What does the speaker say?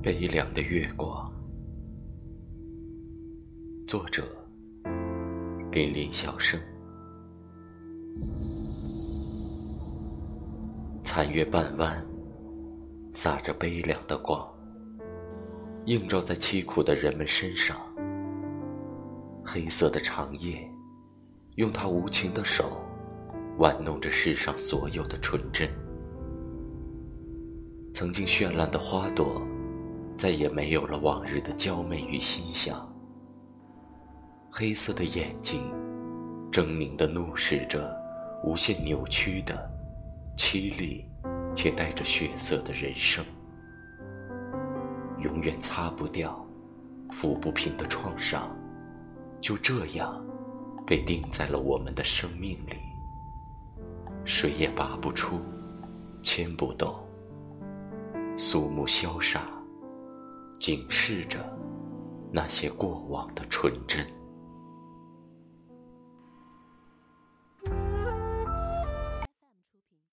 悲凉的月光，作者：林林小生。残月半弯，洒着悲凉的光，映照在凄苦的人们身上。黑色的长夜，用他无情的手，玩弄着世上所有的纯真。曾经绚烂的花朵。再也没有了往日的娇媚与馨香。黑色的眼睛，狰狞地怒视着无限扭曲的、凄厉且带着血色的人生。永远擦不掉、抚不平的创伤，就这样被钉在了我们的生命里。谁也拔不出、牵不动。肃穆潇洒。警示着那些过往的纯真。